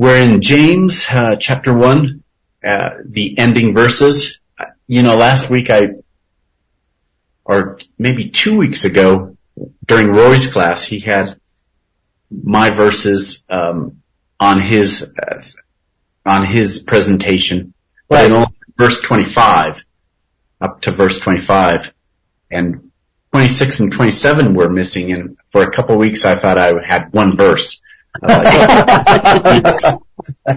We're in James uh, chapter 1, uh, the ending verses. You know, last week I, or maybe two weeks ago during Roy's class, he had my verses um, on his uh, on his presentation, right. only verse 25 up to verse 25, and 26 and 27 were missing. And for a couple of weeks, I thought I had one verse.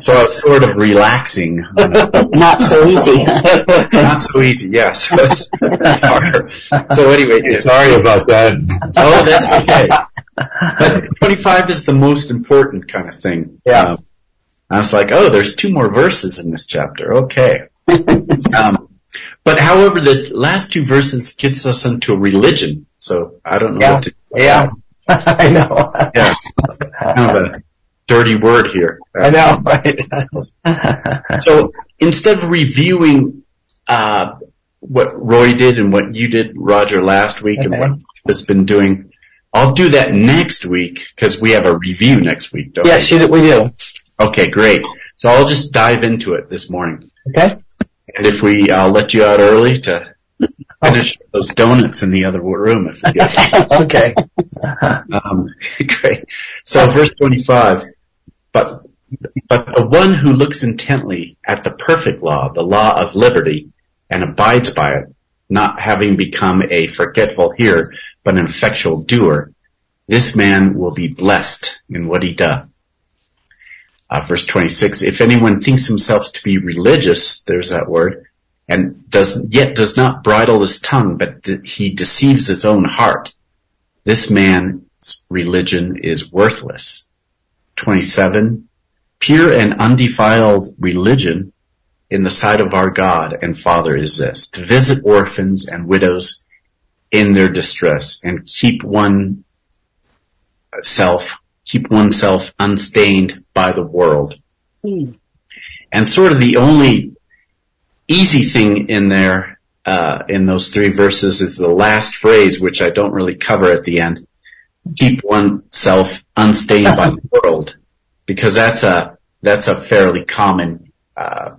So I was sort of relaxing. Not so easy. Not so easy, yes. so anyway. Sorry about that. Oh, that's okay. But 25 is the most important kind of thing. Yeah. Um, I was like, oh, there's two more verses in this chapter. Okay. Um, but however, the last two verses gets us into a religion. So I don't know yeah. what to. Do. Yeah. I know. yeah. Kind of a dirty word here. I know, right? so instead of reviewing uh, what Roy did and what you did, Roger, last week, okay. and what has been doing, I'll do that next week because we have a review next week. Don't yes, we? we do. Okay, great. So I'll just dive into it this morning. Okay. And if we, I'll let you out early to finish those donuts in the other room if we get Okay. Um, great. So verse 25, but, but the one who looks intently at the perfect law, the law of liberty, and abides by it, not having become a forgetful hearer, but an effectual doer, this man will be blessed in what he doth. Uh, verse 26, if anyone thinks himself to be religious, there's that word, and does, yet does not bridle his tongue, but he deceives his own heart. This man's religion is worthless. 27, pure and undefiled religion in the sight of our God and Father is this, to visit orphans and widows in their distress and keep one self, keep oneself unstained by the world. Mm. And sort of the only easy thing in there, uh, in those three verses is the last phrase, which I don't really cover at the end. Keep oneself unstained by the world, because that's a that's a fairly common uh,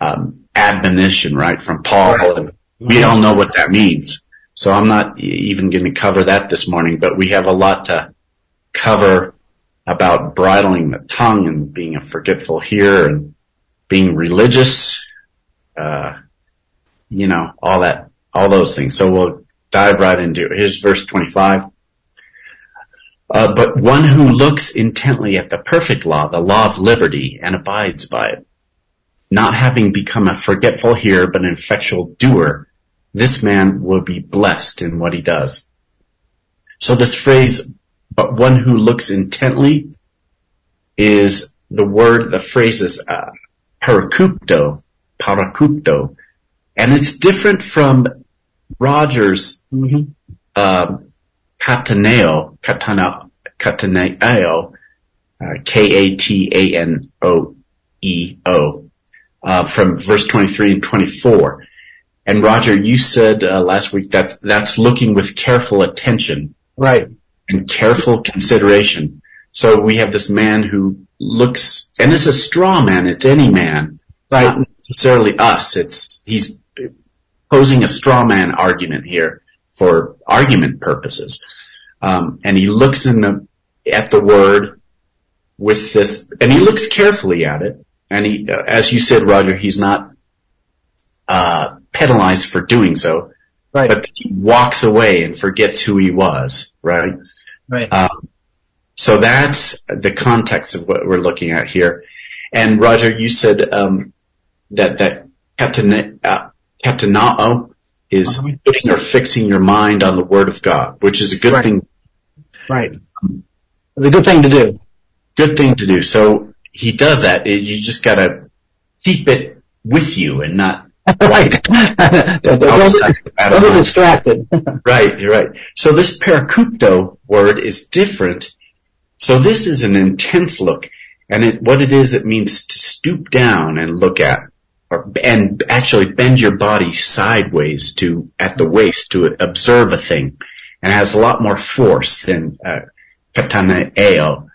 um, admonition, right, from Paul, and we all know what that means. So I'm not even going to cover that this morning, but we have a lot to cover about bridling the tongue and being a forgetful hearer and being religious uh, you know, all that, all those things. So we'll dive right into it. Here's verse 25. Uh, but one who looks intently at the perfect law, the law of liberty, and abides by it, not having become a forgetful hearer, but an effectual doer, this man will be blessed in what he does. So this phrase, but one who looks intently, is the word, the phrase is uh, parakupto, parakupto. And it's different from Rogers, mm-hmm. um, kataneo, katana, kataneo, uh, K-A-T-A-N-O-E-O, uh, from verse 23 and 24. And Roger, you said uh, last week that that's looking with careful attention. Right. And careful consideration. So we have this man who looks, and it's a straw man, it's any man. Not necessarily us. It's he's posing a straw man argument here for argument purposes, um, and he looks in the at the word with this, and he looks carefully at it. And he, uh, as you said, Roger, he's not uh, penalized for doing so, right. but he walks away and forgets who he was. Right. Right. Um, so that's the context of what we're looking at here. And Roger, you said um, that that katanao uh, is uh-huh. putting or fixing your mind on the Word of God, which is a good thing. Right. It's a good thing to do. Good thing to do. So he does that. You just got to keep it with you and not right. don't be distracted. right, you're right. So this parakupto word is different. So this is an intense look. And it, what it is, it means to stoop down and look at or, and actually bend your body sideways to, at the waist to observe a thing. And has a lot more force than, uh, katana eo,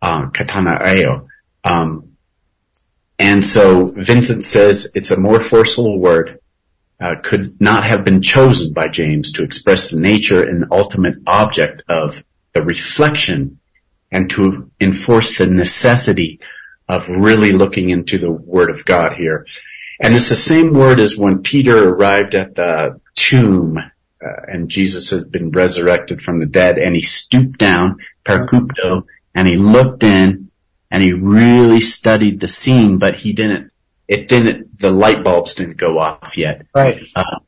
uh, katana eo. Um, and so Vincent says it's a more forceful word, uh, could not have been chosen by James to express the nature and ultimate object of the reflection and to enforce the necessity of really looking into the Word of God here. And it's the same word as when Peter arrived at the tomb uh, and Jesus had been resurrected from the dead and he stooped down, percupto, and he looked in and he really studied the scene, but he didn't, it didn't, the light bulbs didn't go off yet. Right. Uh,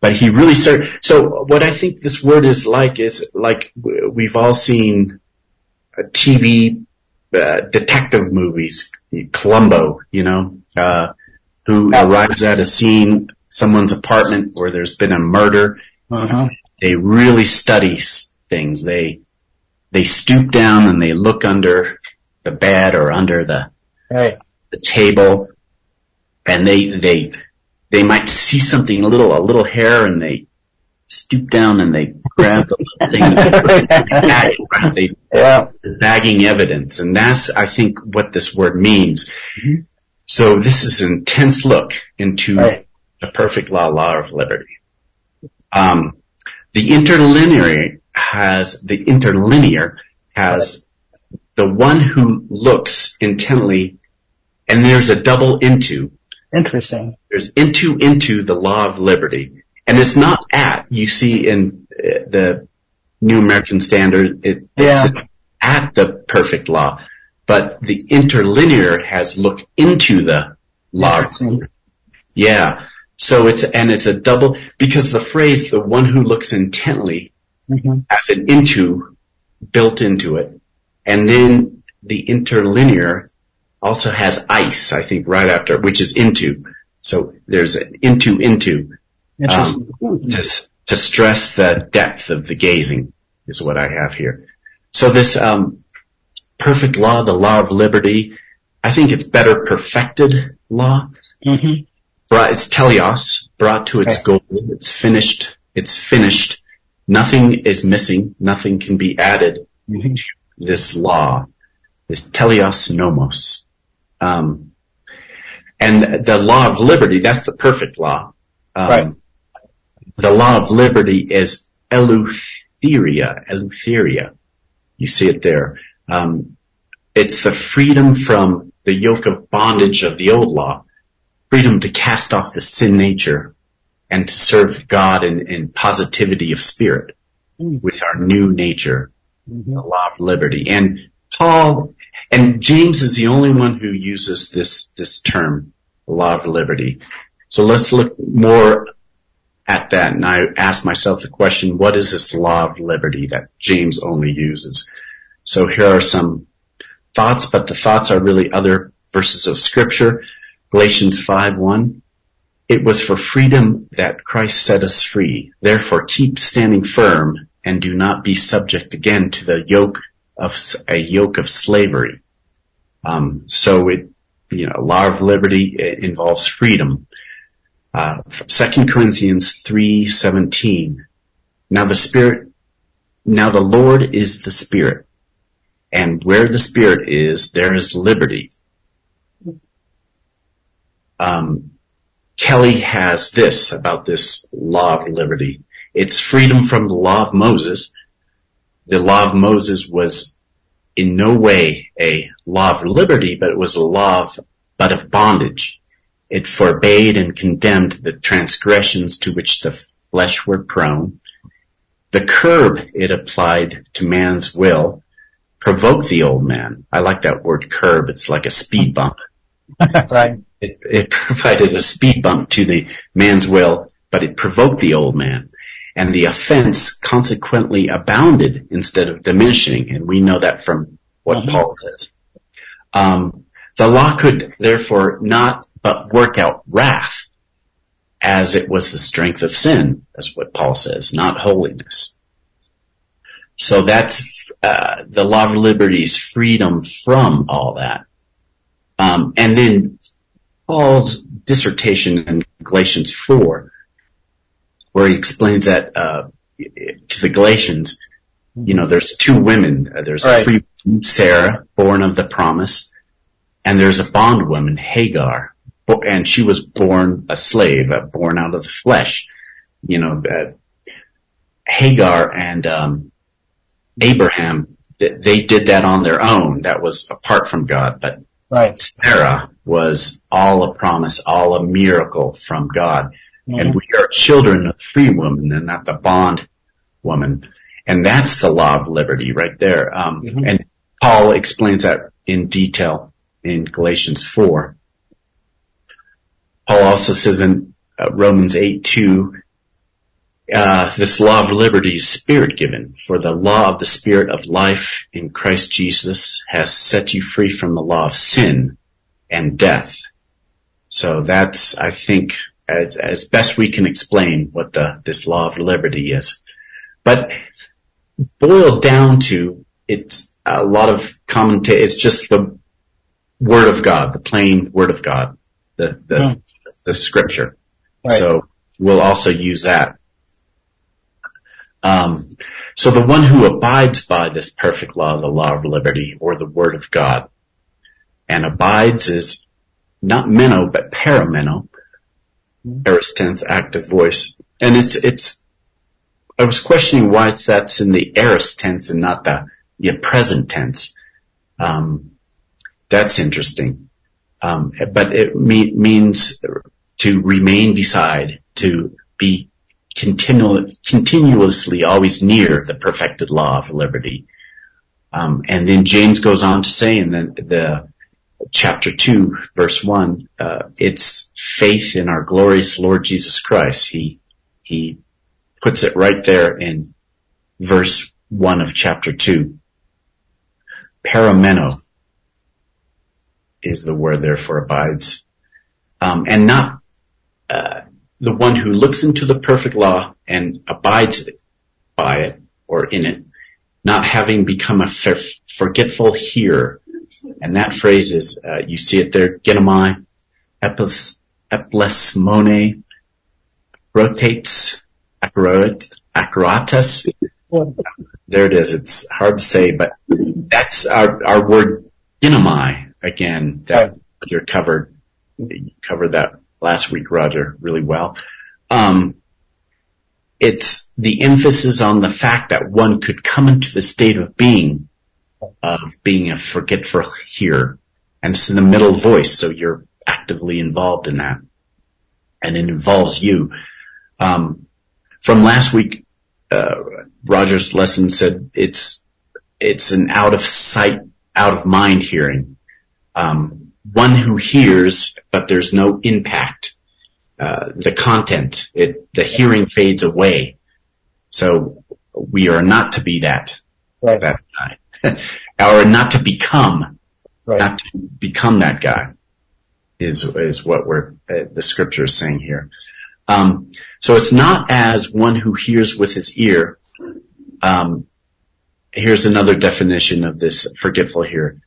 but he really started, so what I think this word is like is like we've all seen TV uh, detective movies, Columbo, you know, uh, who arrives at a scene, someone's apartment where there's been a murder. Uh-huh. They really study things. They they stoop down and they look under the bed or under the right. the table, and they they they might see something a little a little hair, and they stoop down and they grab the thing, bag right? They yeah. bagging evidence, and that's I think what this word means. Mm-hmm. So this is an intense look into right. the perfect law, law of liberty. Um, the interlinear has the interlinear has the one who looks intently, and there's a double into. Interesting. There's into into the law of liberty, and it's not at. You see in uh, the New American Standard, it, yeah. it's at the perfect law, but the interlinear has looked into the law. Yeah. So it's, and it's a double, because the phrase, the one who looks intently, mm-hmm. has an into built into it. And then the interlinear also has eis, I think, right after, which is into. So there's an into, into, um, to, to stress the depth of the gazing is what I have here. So this, um, perfect law, the law of liberty, I think it's better perfected law. Mm-hmm. Brought, it's teleos, brought to its goal. It's finished. It's finished. Nothing is missing. Nothing can be added mm-hmm. to this law, this teleos nomos. Um, and the law of liberty, that's the perfect law. Um, right. The law of liberty is eleutheria, eleutheria. You see it there. Um, it's the freedom from the yoke of bondage of the old law, freedom to cast off the sin nature and to serve God in, in positivity of spirit mm. with our new nature, mm-hmm. the law of liberty. And Paul and James is the only one who uses this, this term, the law of liberty. So let's look more at that. And I ask myself the question, what is this law of liberty that James only uses? So here are some thoughts, but the thoughts are really other verses of scripture. Galatians 5:1. It was for freedom that Christ set us free. Therefore keep standing firm and do not be subject again to the yoke of a yoke of slavery. Um, so it, you know, law of liberty involves freedom. Uh, 2 Corinthians 3:17. Now the Spirit, now the Lord is the Spirit, and where the Spirit is, there is liberty. Um, Kelly has this about this law of liberty. It's freedom from the law of Moses. The law of Moses was in no way a law of liberty, but it was a law of, but of bondage. It forbade and condemned the transgressions to which the flesh were prone. The curb it applied to man's will provoke the old man. I like that word curb. It's like a speed bump. right. It, it provided a speed bump to the man's will, but it provoked the old man. And the offense consequently abounded instead of diminishing. And we know that from what mm-hmm. Paul says. Um, the law could therefore not but work out wrath as it was the strength of sin. That's what Paul says, not holiness. So that's uh, the law of liberty's freedom from all that. Um, and then Paul's dissertation in Galatians 4, where he explains that uh, to the Galatians, you know, there's two women. There's right. a free woman, Sarah, born of the promise, and there's a bondwoman, Hagar, and she was born a slave, uh, born out of the flesh. You know, uh, Hagar and um, Abraham, th- they did that on their own. That was apart from God, but Right. Sarah was all a promise, all a miracle from God. Mhm. And we are children of free woman and not the bond woman. And that's the law of liberty right there. Um, Mhm. And Paul explains that in detail in Galatians 4. Paul also says in uh, Romans 8, 2, uh, this law of liberty is spirit given, for the law of the spirit of life in Christ Jesus has set you free from the law of sin and death. So that's, I think, as, as best we can explain what the, this law of liberty is. But boiled down to, it's a lot of commentate, it's just the word of God, the plain word of God, the, the, Hmm. the scripture. Right. So we'll also use that. Um, so the one who abides by this perfect law, the law of liberty, or the word of God, and abides is not meno, but parameno, aorist tense, active voice. And it's, it's, I was questioning why it's, that's in the aorist tense and not the, the present tense. Um, that's interesting. Um, but it me- means to remain beside, to be continuously always near the perfected law of liberty. Um, and then James goes on to say in the, the chapter two, verse one, uh, it's faith in our glorious Lord Jesus Christ. He, he puts it right there in verse one of chapter two. Parameno is the word therefore abides. Um, and not, the one who looks into the perfect law and abides by it or in it, not having become a forgetful hearer. And that phrase is, uh, you see it there, genomai, epis, eplesmone, rotates, acroat, acroatus. There it is. It's hard to say, but that's our, our word genomai again that Right. Roger covered. You covered that last week, Roger, really well. Um, it's the emphasis on the fact that one could come into the state of being, of being a forgetful hearer. And it's in the middle voice, so you're actively involved in that. And it involves you. Um, from last week, uh, Roger's lesson said it's, it's an out of sight, out of mind hearing. Um, one who hears, but there's no impact. Uh, the content, it, the hearing fades away. So we are not to be that, Right. that guy. or not to become, Right. not to become that guy is, is what we're, uh, the scripture is saying here. Um, so it's not as one who hears with his ear. Um, here's another definition of this forgetful here.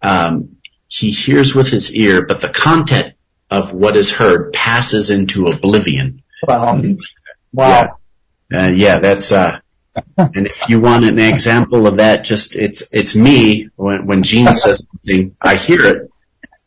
Um, he hears with his ear, but the content of what is heard passes into oblivion. Wow. Wow. Uh, yeah, that's, uh, and if you want an example of that, just, it's, it's me when, when Gene says something, I hear it,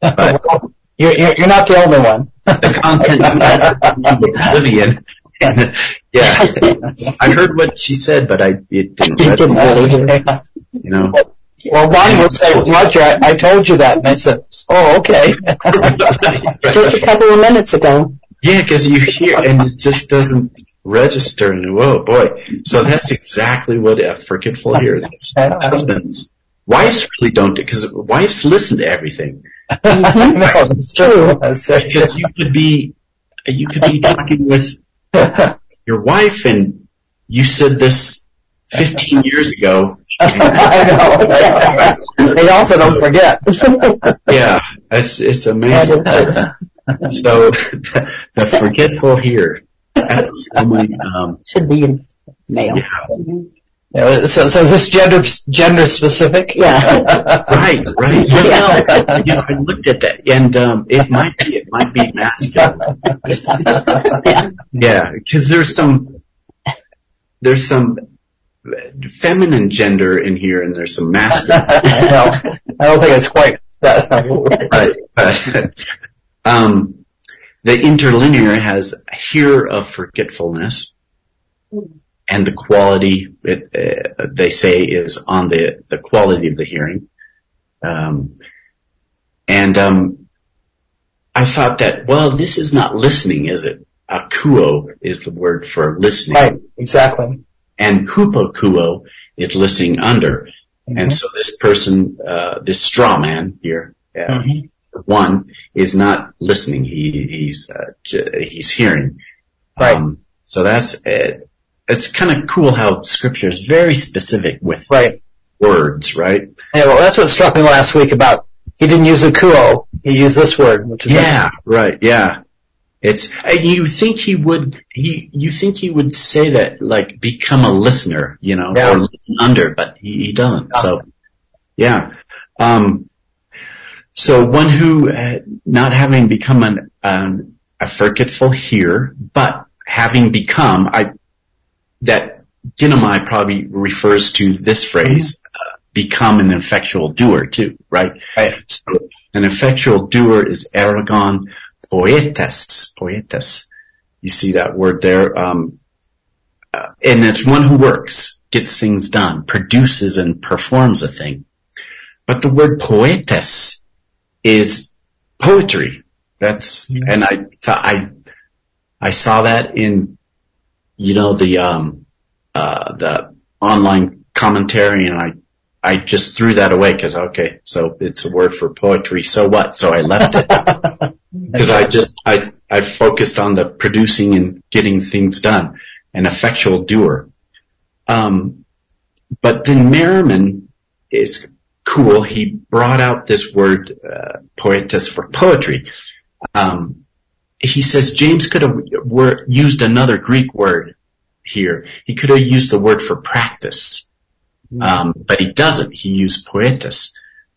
but You're, you're, you're not the only one. the content passes into oblivion. And, yeah, I heard what she said, but I, it didn't, You didn't really hear. You know. Well, one would say, Roger, I, I told you that. And I said, oh, okay. Just a couple of minutes ago. Yeah, because you hear and it just doesn't register. And whoa, boy! So that's exactly what a forgetful hearing. Husbands, wives really don't, because wives listen to everything. no, it's true. That's. Because you could be, you could be talking with your wife, and you said this 15 years ago. I know. They also don't forget. Yeah, it's it's amazing. So the, the forgetful here. That's only, um, Should be in male. yeah. Yeah, so, so is this gender gender specific? Yeah. Right, right. You know, you know, I looked at that, and um, it might be, it might be masculine. yeah. Yeah, because there's some, there's some feminine gender in here, and there's some masculine. I don't think it's quite That- Right. But, um, the interlinear has here of forgetfulness, and the quality it, uh, they say is on the the quality of the hearing. Um, and um, I thought that well, this is not listening, is it? Akuo is the word for listening, right, exactly. And hupokuo is listening under. And so this person, uh, this straw man here, uh, Mhm. one is not listening. He, he's, uh, j- he's hearing. Right. Um, so that's, uh, it's kind of cool how scripture is very specific with Right. words, right? Yeah, well, that's what struck me last week about he didn't use akuo. He used this word, which is Yeah, right. Yeah. It's, you think he would, he, you think he would say that, like, become a listener, you know, Yeah. or listen under, but he, he doesn't. Yeah. So, yeah. Um, so one who, uh, not having become an, um, a forgetful hearer, but having become, I, that Ginomai probably refers to this phrase, uh, become an effectual doer too, right? Right. So an effectual doer is ergon poetes, poetas. You see that word there, um, uh, and it's one who works, gets things done, produces and performs a thing. But the word poetas is poetry. That's, and I thought I, I saw that in, you know, the, um, uh, the online commentary and I, I just threw that away because, okay, so it's a word for poetry. So what? So I left it because I just, I, I focused on the producing and getting things done, an effectual doer. Um, but then Merriman is cool. He brought out this word, uh, poetus for poetry. Um, he says James could have used another Greek word here. He could have used the word for practice. Um, but he doesn't. He used poetus.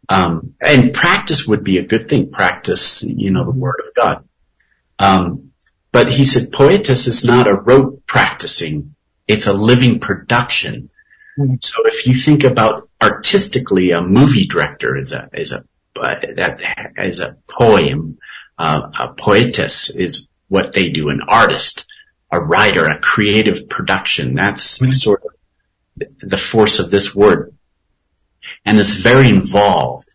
Um, and practice would be a good thing. Practice, you know, the word of God. Um, but he said poetus is not a rote practicing. It's a living production. Mhm. So if you think about artistically, a movie director is a, is a, uh, that is a poem. Uh, a poetess is what they do. An artist, a writer, a creative production. That's Mhm. sort of the force of this word. And it's very involved.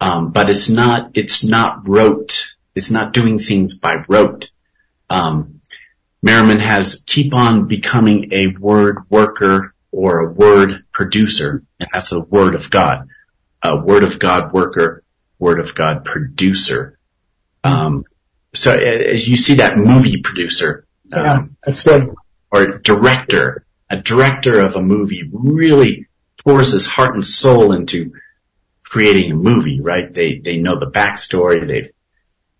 Um, but it's not, it's not rote. It's not doing things by rote. Um, Merriman has keep on becoming a word worker or a word producer, and that's a word of God. A word of God worker, word of God producer. Um, so as you see that movie producer, Yeah, um, that's good. or director, a director of a movie really pours his heart and soul into creating a movie, right? They, they know the backstory, they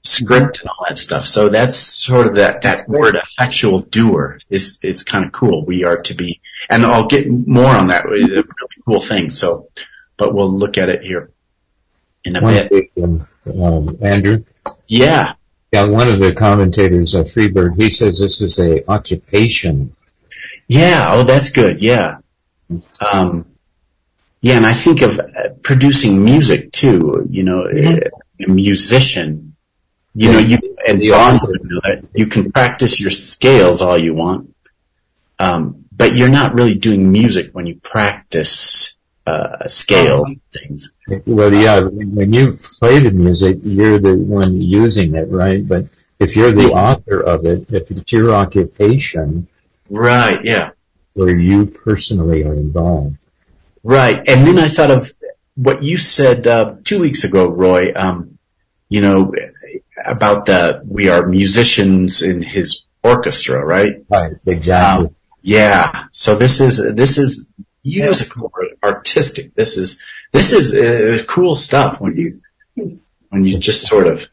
script and all that stuff. So that's sort of that, that word effectual doer is, is kind of cool. We are to be, and I'll get more on that. It's a really cool thing. So, but we'll look at it here in a One bit. quick um, Andrew. Yeah. Yeah, one of the commentators, uh, Friberg, he says this is a occupation. Yeah. Oh, that's good. Yeah. Um, yeah, and I think of uh, producing music too. You know, Mhm. uh, a musician. You know, you and author. would know that you can practice your scales all you want, um, but you're not really doing music when you practice uh, scale things. Well, yeah, when you play the music, you're the one using it, right? But if you're the author of it, if it's your occupation, Right. Yeah. where you personally are involved. Right. And then I thought of what you said uh, two weeks ago, Roy. Um, you know, about the we are musicians in his orchestra, right? Right, exactly. Um, yeah. So this is this is musical, artistic. This is this is uh, cool stuff when you when you just sort of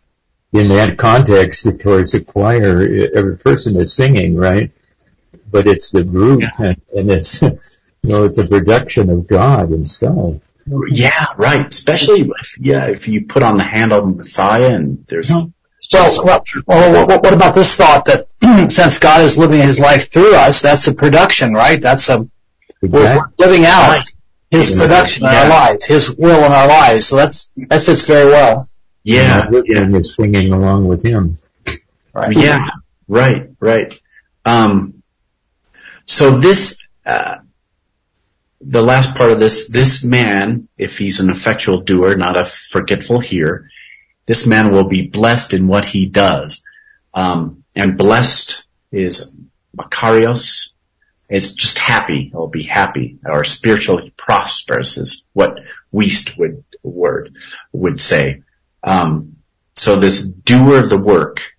in that context, of course, the choir, every person is singing, right? But it's the group, and, and it's, you know, it's a production of God Himself. yeah right. Especially if yeah if you put on the Handel Messiah and there's So, well, well, what, what about this thought that since God is living His life through us, that's a production, right? That's a we're, Exactly. we're living out Right. His production in our lives, His will in our lives. So that's that fits very well. Yeah, And everything yeah, is singing along with him. Right. yeah, right, right. Um, so this, uh, the last part of this, this man, if he's an effectual doer, not a forgetful hearer, this man will be blessed in what he does. Um, and blessed is makarios. It's just happy. He'll be happy or spiritually prosperous is what Wuest would word would say. Um, so this doer of the work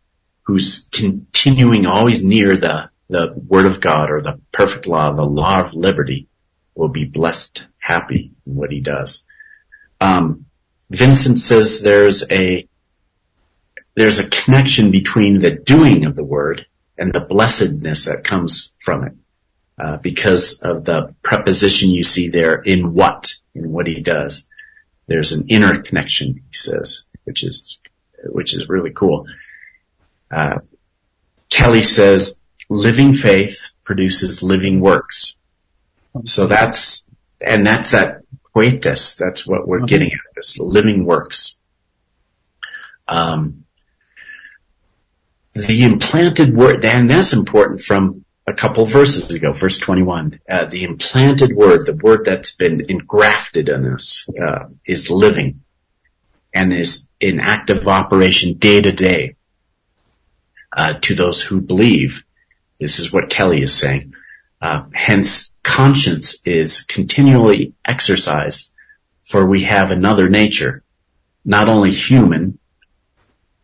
who's continuing always near the, the word of God or the perfect law, the law of liberty will be blessed, happy in what he does. Um, Vincent says there's a, there's a connection between the doing of the word and the blessedness that comes from it. Uh, because of the preposition you see there in what, in what he does. There's an inner connection, he says, which is, which is really cool. Uh, Kelly says living faith produces living works. So that's, and that's that poetus. That's what we're getting at, this living works. Um, the implanted word, and that's important from a couple verses ago, verse 21. Uh, the implanted word, the word that's been engrafted in us, uh, is living and is in active operation day to day uh, to those who believe. This is what Kelly is saying. Uh, hence, conscience is continually exercised, for we have another nature, not only human,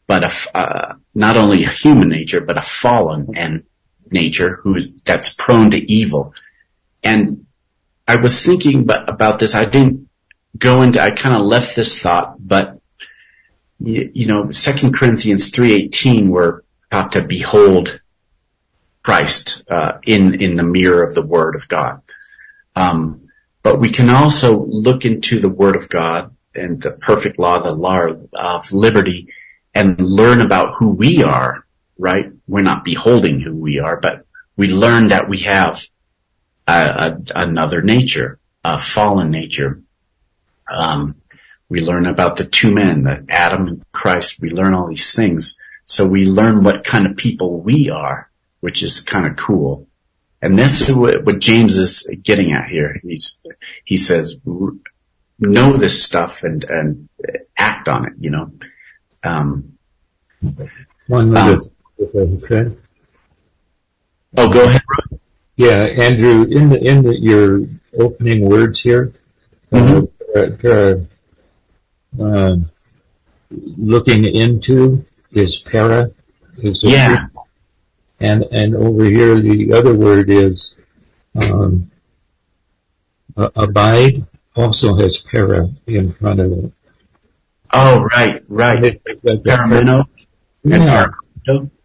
but a uh, not only human nature, but a fallen and nature who is that's prone to evil. And I was thinking about this. I didn't go into. I kind of left this thought, but you, know, Second Corinthians three eighteen, we're taught to behold Christ uh, in in the mirror of the Word of God. Um, but we can also look into the Word of God and the perfect law, the law of liberty, and learn about who we are. Right? We're not beholding who we are, but we learn that we have a, a, another nature, a fallen nature. Um, we learn about the two men, the Adam and Christ. We learn all these things. So we learn what kind of people we are, which is kind of cool. And this is what, what James is getting at here. He's, he says, know this stuff and, and act on it, you know. Um, One Um, minute, if I oh, go ahead. Yeah, Andrew, in the, in the, your opening words here, Mhm. uh, uh, uh, looking into is para, is Yeah. And and over here the other word is um, uh, abide also has para in front of it. Oh, right, right. Parameno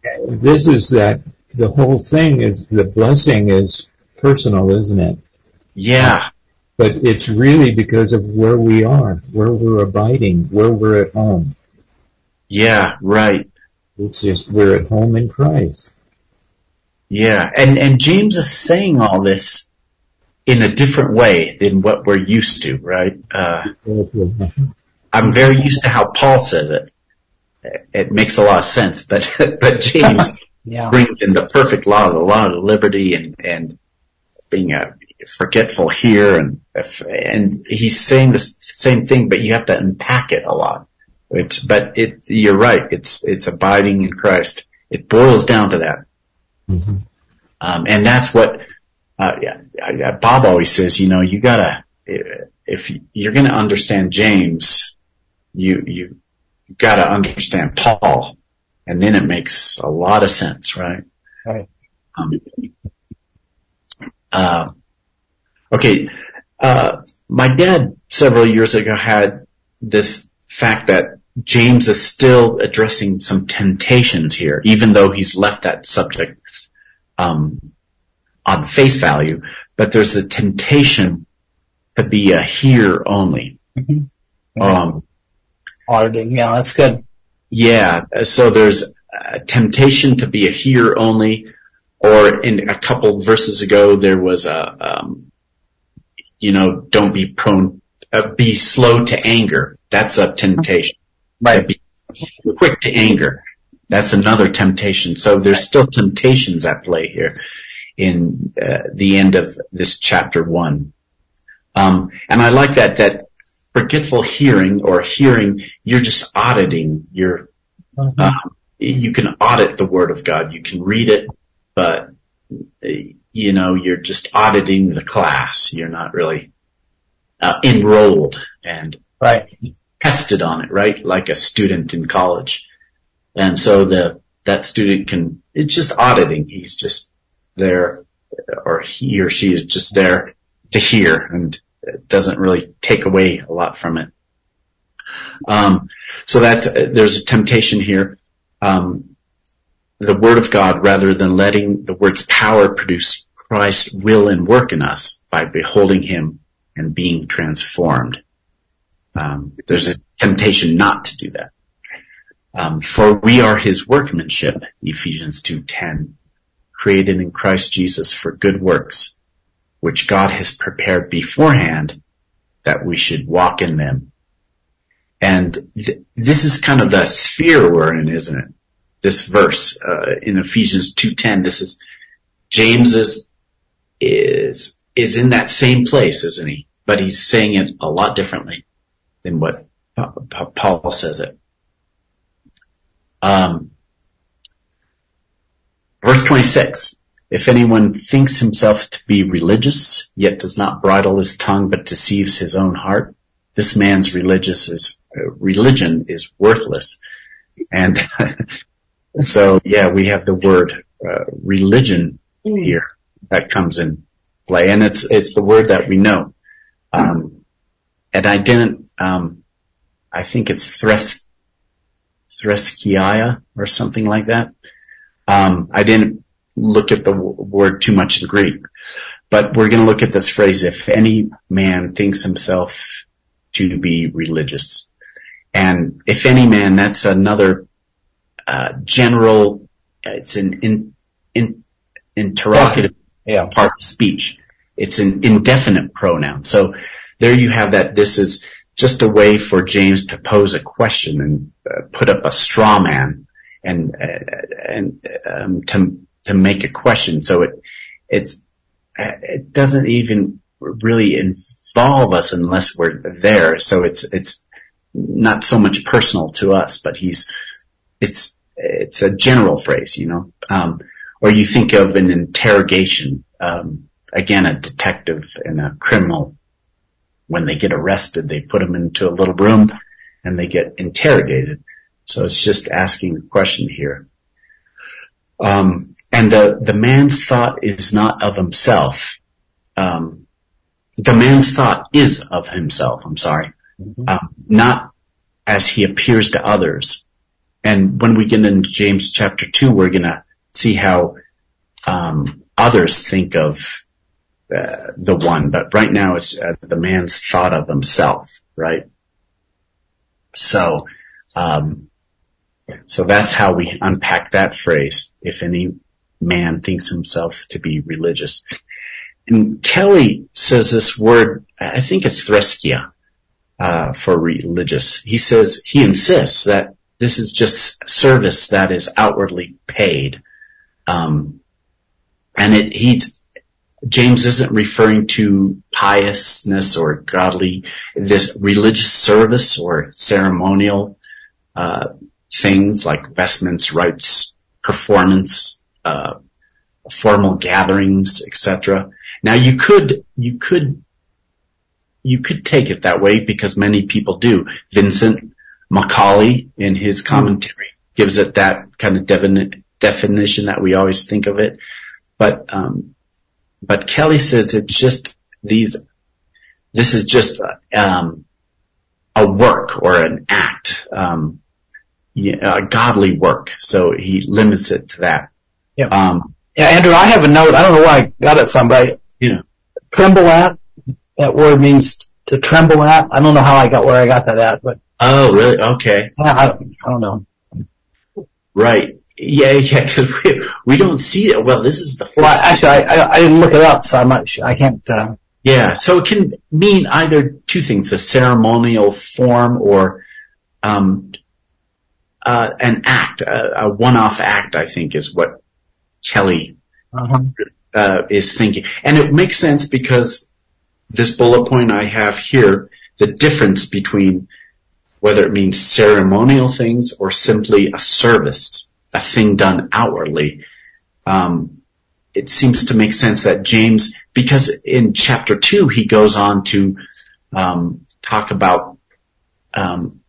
Yeah, this is that the whole thing is the blessing is personal, isn't it? Yeah, But it's really because of where we are, where we're abiding, where we're at home. yeah, right. It's just we're at home in Christ. Yeah, and and James is saying all this in a different way than what we're used to, right? Uh, I'm very used to how Paul says it. It makes a lot of sense, but but James Yeah. brings in the perfect law, the law of liberty, and and being a forgetful here, and and he's saying the same thing, but you have to unpack it a lot. Which, but it, you're right. It's it's abiding in Christ. It boils down to that. Mhm. Um, and that's what, uh, Bob always says, you know, you gotta, if you're gonna understand James, you, you, gotta understand Paul. And then it makes a lot of sense, right? Right. Um, uh, okay, uh, my dad several years ago had this fact that James is still addressing some temptations here, even though he's left that subject on face value, but there's a temptation to be a here only. Mhm. Um, Auditing. Yeah, that's good. yeah, so there's a temptation to be a here only, or in a couple verses ago there was a um, you know, don't be prone, uh, be slow to anger. That's a temptation. Right. Be quick to anger. That's another temptation. So there's still temptations at play here in uh, the end of this chapter one. Um, and I like that, that forgetful hearing or hearing, you're just auditing your, um, you can audit the word of God. You can read it, but uh, you know, you're just auditing the class. You're not really uh, enrolled and Right. tested on it, right? Like a student in college. And so the, that student can, it's just auditing. He's just there or he or she is just there to hear and it doesn't really take away a lot from it. Um, so that's, there's a temptation here. Um, the word of God rather than letting the word's power produce Christ's will and work in us by beholding him and being transformed. Um, there's a temptation not to do that. Um, for we are his workmanship, Ephesians 2.10, created in Christ Jesus for good works, which God has prepared beforehand that we should walk in them. And th- this is kind of the sphere we're in, isn't it? This verse uh, in Ephesians 2:10. This is James is is is in that same place, isn't he? But he's saying it a lot differently than what Pa- Pa- Paul says it. Um, verse 26. If anyone thinks himself to be religious, yet does not bridle his tongue, but deceives his own heart, this man's religious is, uh, religion is worthless. And so, yeah, we have the word uh, religion here that comes in play, and it's it's the word that we know. Um, and I didn't. Um, I think it's thres threskiia or something like that. Um, I didn't look at the w- word too much in Greek, but we're going to look at this phrase: "If any man thinks himself to be religious," and if any man, that's another uh, general. It's an in, in, interrogative Yeah. part of speech. It's an indefinite pronoun. So there you have that. This is just a way for James to pose a question and uh, put up a straw man and uh, and um, to to make a question. So it it's uh, it doesn't even really involve us unless we're there. So it's it's not so much personal to us, but he's it's it's a general phrase, you know. Um, or you think of an interrogation. Um, again, a detective and a criminal, when they get arrested, they put them into a little room and they get interrogated. So it's just asking a question here. Um, and the, the man's thought is not of himself. Um, the man's thought is of himself, I'm sorry. Um, not as he appears to others. And when we get into James chapter 2, we're going to see how um, others think of the one, but right now it's uh, the man's thought of himself, right? So, um, so that's how we unpack that phrase. If any man thinks himself to be religious, and Kelly says this word, I think it's threskia uh, for religious. He says he insists that this is just service that is outwardly paid. Um, and it, he's, James isn't referring to piousness or godly, this religious service or ceremonial, uh, things like vestments, rites, performance, uh, formal gatherings, etc. Now you could, you could, you could take it that way because many people do. Vincent Macaulay in his commentary gives it that kind of defini- definition that we always think of it. But, um, but Kelly says it's just these, this is just, um, a work or an act, um, a godly work. So he limits it to that. Um, Yeah, Andrew, I have a note. I don't know where I got it from, but I, you know, tremble at, that word means to tremble at. I don't know how I got where I got that at, but oh, really? Okay. yeah, I, don't- I don't know. Right. Yeah, yeah, cause we, we don't see it. Well, this is the first. Well, actually, I, I, I didn't look it up, so I'm not sure. I can't, uh, Yeah, so it can mean either two things: a ceremonial form or um, uh, an act, a, a one-off act. I think is what Kelly Uh-huh. uh, is thinking, and it makes sense because this bullet point I have here, the difference between whether it means ceremonial things or simply a service, a thing done outwardly. Um, it seems to make sense that James, because in chapter two he goes on to um, talk about um,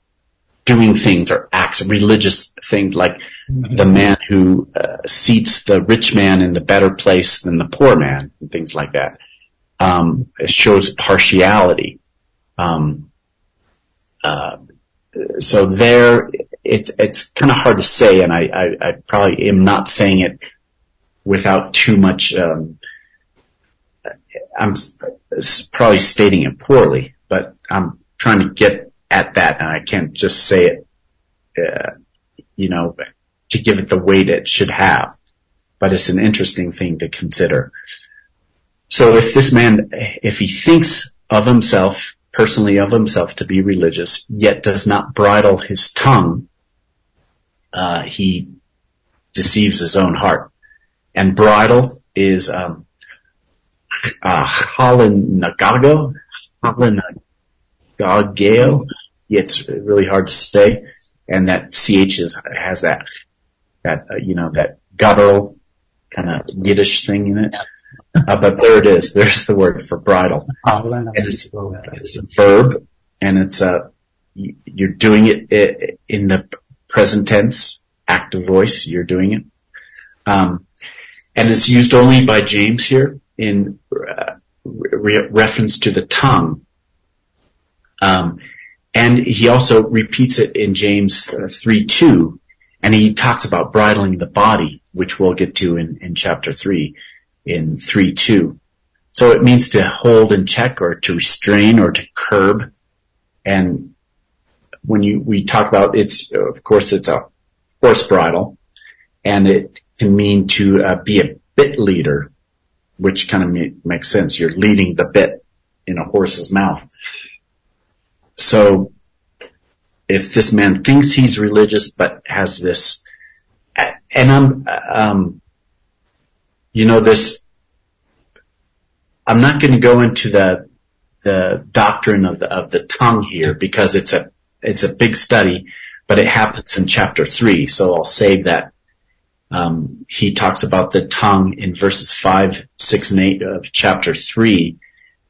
doing things or acts, religious things, like the man who uh, seats the rich man in the better place than the poor man, and things like that. Um, it shows partiality. Um, uh, so there, it's it's kind of hard to say, and I, I, I probably am not saying it without too much. Um, I'm probably stating it poorly, but I'm trying to get at that, and I can't just say it, uh, you know, to give it the weight it should have. But it's an interesting thing to consider. So if this man, if he thinks of himself, personally of himself to be religious, yet does not bridle his tongue, uh, he deceives his own heart. And bridle is, um, uh, halinagago, halinagageo. It's really hard to say. And that CH is, has that, that, uh, you know, that guttural kind of Yiddish thing in it. Uh, but there it is. There's the word for bridle. It's, it's a verb and it's a, you- you're doing it in the present tense, active voice, you're doing it. Um, and it's used only by James here in uh, re- reference to the tongue. Um, and he also repeats it in James uh, 3 2, and he talks about bridling the body, which we'll get to in, in chapter 3 in 3 2. So it means to hold in check or to restrain or to curb. And when you, we talk about it's, of course it's a horse bridle and it can mean to uh, be a bit leader, which kind of ma- makes sense. You're leading the bit in a horse's mouth. So if this man thinks he's religious but has this, and I'm, um, you know, this, I'm not going to go into the, the doctrine of the, of the tongue here because it's a, it's a big study, but it happens in chapter three. So I'll save that. Um, he talks about the tongue in verses five, six, and eight of chapter three,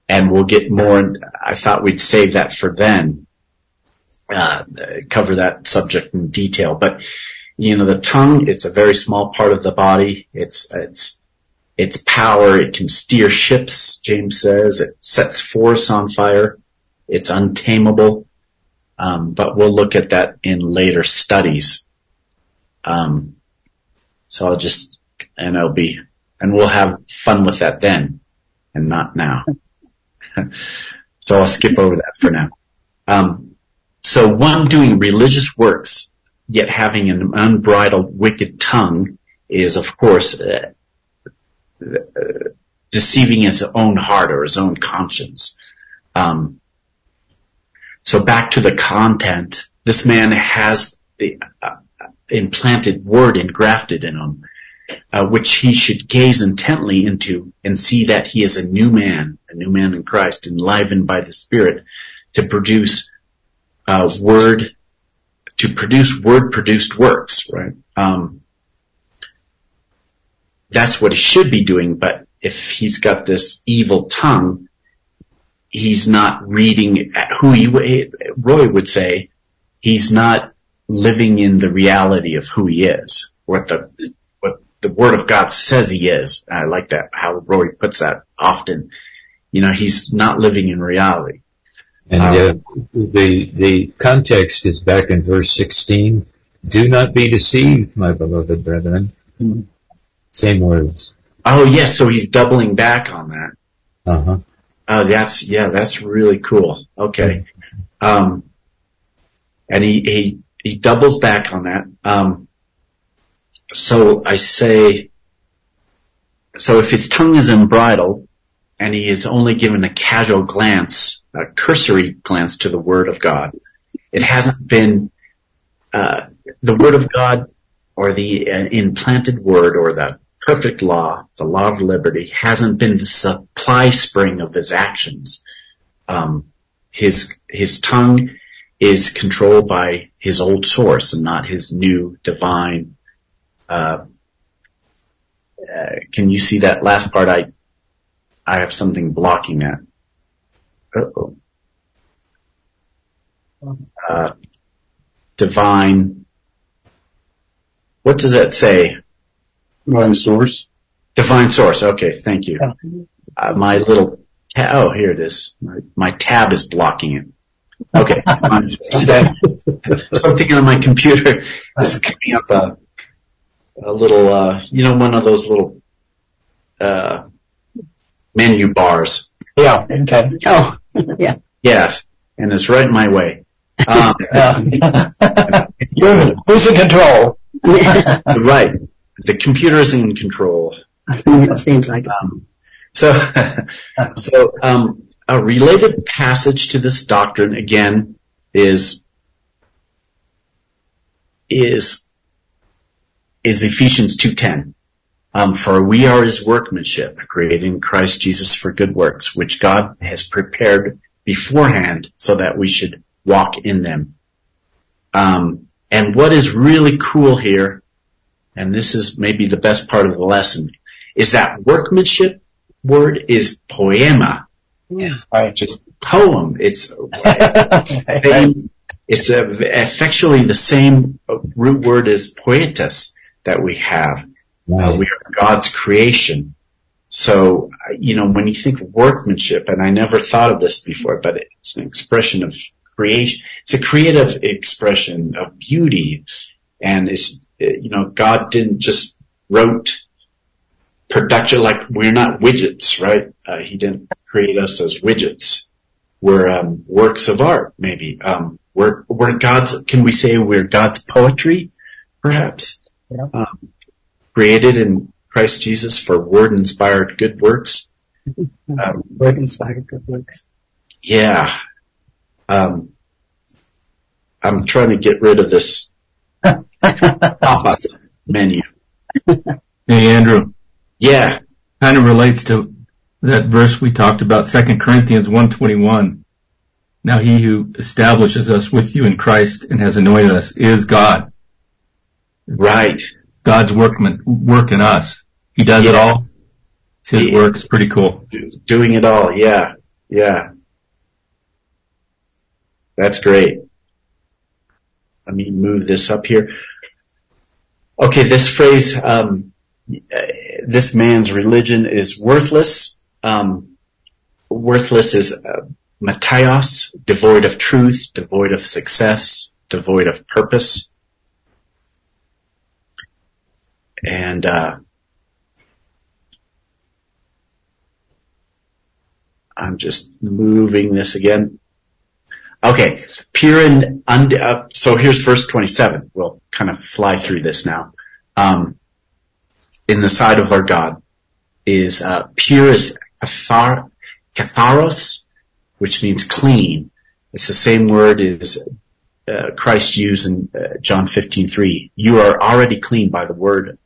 and we'll get more. I thought we'd save that for then, uh, cover that subject in detail. But you know, the tongue, it's a very small part of the body. It's, it's, its power. It can steer ships, James says. It sets forests on fire. It's untamable. Um, but we'll look at that in later studies. Um, so I'll just, be, and we'll have fun with that then and not now. so I'll skip over that for now. Um, so one doing religious works, yet having an unbridled wicked tongue is of course, uh, uh, deceiving his own heart or his own conscience. Um, so back to the content, this man has the uh, implanted word engrafted in him, uh, which he should gaze intently into and see that he is a new man, a new man in Christ, enlivened by the Spirit to produce uh, word, to produce word-produced works, right? Um, that's what he should be doing, but if he's got this evil tongue, he's not reading who he, Roy would say, he's not living in the reality of who he is, what the, what the word of God says he is. I like that, how Roy puts that often. You know, he's not living in reality. And uh, the the context is back in verse 16. Do not be deceived, my beloved brethren. Mhm. Same words. Oh yes, so he's doubling back on that. Uh huh. Oh, that's, yeah, that's really cool. Okay. Um, and he, he, he doubles back on that. Um, so I say, so if his tongue is unbridled, and he is only given a casual glance, a cursory glance to the Word of God. It hasn't been uh, the Word of God or the uh, implanted Word or the perfect law, the law of liberty, hasn't been the supply spring of his actions. Um, his his tongue is controlled by his old source and not his new divine. Uh, uh, can you see that last part? I I have something blocking that. Uh-oh. Uh, divine. What does that say? Divine source. Divine source. Okay, thank you. Uh, my little ta- oh here it is. My, my tab is blocking it. Okay, something on my computer is coming up a, a little, uh, you know, one of those little uh, menu bars. Yeah, okay. Oh, yeah. Yes, and it's right in my way. Um, Who- Who's in control? right, the computer is in control. It seems like it. Um, so, so um, a related passage to this doctrine again is is is Ephesians two ten. Um, for we are His workmanship, created in Christ Jesus for good works, which God has prepared beforehand, so that we should walk in them. Um, and what is really cool here, and this is maybe the best part of the lesson, is that workmanship word is poema. Right. It's poem. It's same, it's a, effectually the same root word as poetus that we have. Uh, we are God's creation. So, you know, when you think of workmanship, and I never thought of this before, but it's an expression of creation. It's a creative expression of beauty. And it's, you know, God didn't just wrote production like we're not widgets, right? Uh, he didn't create us as widgets. We're um, works of art, maybe. Um, we're we're God's. Can we say we're God's poetry, perhaps? Yeah. Um, created in Christ Jesus for word-inspired good works. Um, Word inspired good works. yeah. Um, I'm trying to get rid of this pop-up menu. Hey, Andrew. Yeah. Kind of relates to that verse we talked about, 2 Corinthians 121. Now he who establishes us with you in Christ and has anointed us is God. Right. God's workman, work in us. He does it all. It's his He- work. It's pretty cool. doing it all. Yeah, yeah. That's great. Let me move this up here. Okay, this phrase, um, this man's religion is worthless. Um, worthless is uh, mataios, devoid of truth, devoid of success, devoid of purpose. And, uh, I'm just moving this again. Okay, pure and und- uh, so here's verse 27. We'll kind of fly through this now. Um, in the sight of our God is uh, pure as kathar- katharos, which means clean. It's the same word as uh, Christ used in uh, John 15:3. You are already clean by the word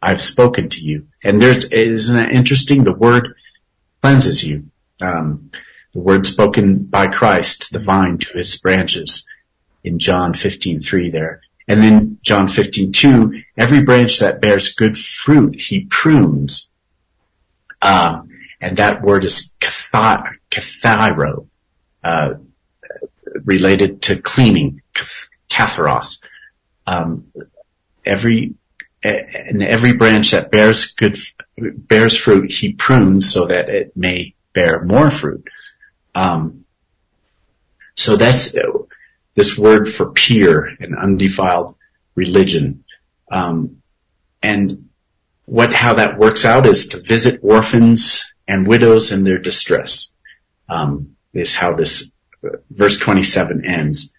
I've spoken to you. And there's isn't that interesting? The word cleanses you. Um, the word spoken by Christ, the vine to his branches in John 15:3 there. And then John 15:2, every branch that bears good fruit, he prunes. Um, and that word is katha- katharo, uh, related to cleaning, kath- katharos. Um, every and every branch that bears good bears fruit, he prunes so that it may bear more fruit. Um, so that's this word for pure and undefiled religion. Um, and what how that works out is to visit orphans and widows in their distress. Um, is how this uh, verse 27 ends.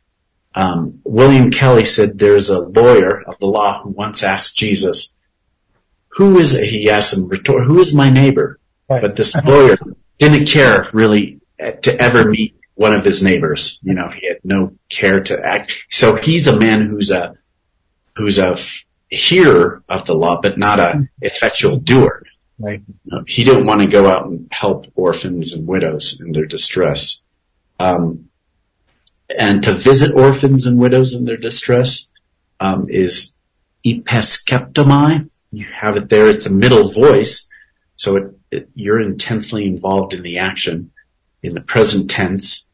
Um, William Kelly said there's a lawyer of the law who once asked Jesus, "Who is?" He asked him, "Who is my neighbor?" Right. But this lawyer didn't care really to ever meet one of his neighbors. You know, he had no care to act. So he's a man who's a who's a f- hearer of the law, but not a effectual doer. Right. You he didn't want to go out and help orphans and widows in their distress. Um, and to visit orphans and widows in their distress um, is episkeptomai. You have it there. It's a middle voice, so it, it, you're intensely involved in the action in the present tense.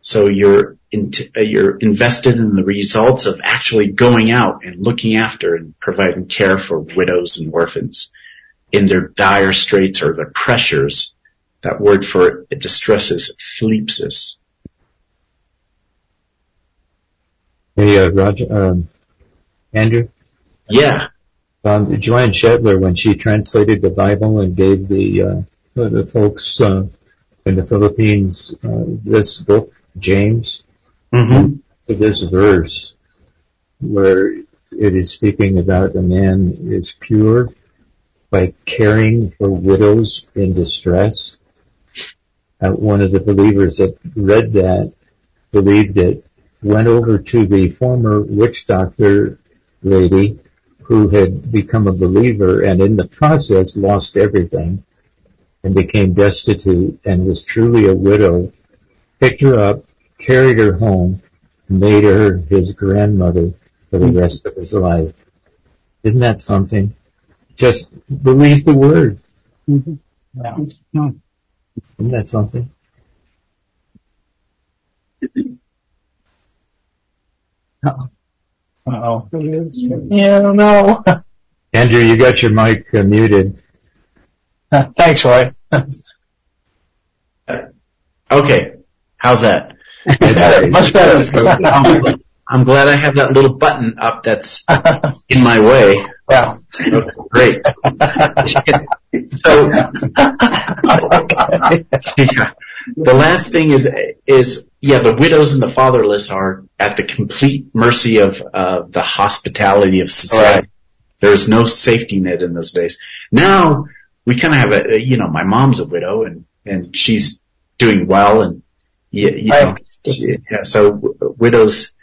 So you're in, uh, you're invested in the results of actually going out and looking after and providing care for widows and orphans in their dire straits or their pressures. That word for distress is thlipsis. Hey, uh, Roger, um, Andrew, Yeah, um, Joanne Shetler, when she translated the Bible and gave the uh, the folks uh, in the Philippines uh, this book, James, hmm to this verse where it is speaking about a man is pure by caring for widows in distress. Uh, one of the believers that read that believed it went over to the former witch doctor lady who had become a believer and in the process lost everything and became destitute and was truly a widow, picked her up, carried her home, made her his grandmother for the rest of his life. Isn't that something? Just believe the word. Yeah. Isn't that something? Uh-oh. Yeah, I don't know. Andrew, you got your mic uh, muted. Thanks, Roy. Okay. How's that? Much better. I'm, glad I have that little button up that's in my way. yeah. Great. The last thing is, is, yeah, the widows and the fatherless are at the complete mercy of, uh, the hospitality of society. There's no safety net in those days. Now, we kind of have a, you know, my mom's a widow and, and she's doing well and, you, you know, yeah, so w- widows,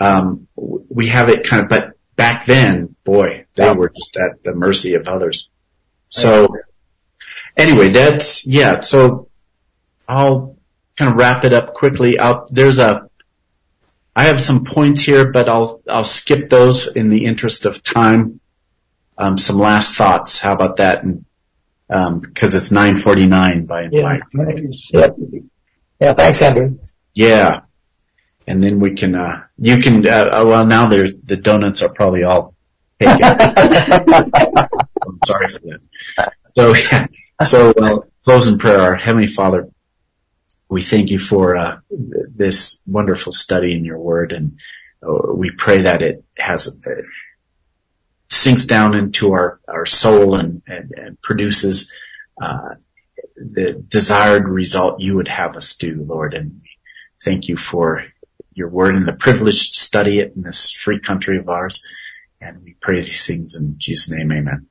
um, we have it kind of, but back then, boy, they were just at the mercy of others. So, anyway, that's, yeah, so I'll kind of wrap it up quickly. I'll, there's a, I have some points here, but I'll, I'll skip those in the interest of time. Um, some last thoughts. How about that? And, um, cause it's 949 by, Yeah. by Yep. Yeah, thanks, Andrew. yeah. And then we can, uh, you can, uh, uh, well now there's, the donuts are probably all taken. I'm sorry for that. So, yeah. So, uh, close in prayer. Our Heavenly Father, we thank you for, uh, this wonderful study in your word and uh, we pray that it has, uh, sinks down into our, our soul and, and, and produces, uh, the desired result you would have us do, Lord. And we thank you for your word and the privilege to study it in this free country of ours. And we pray these things in Jesus' name, amen.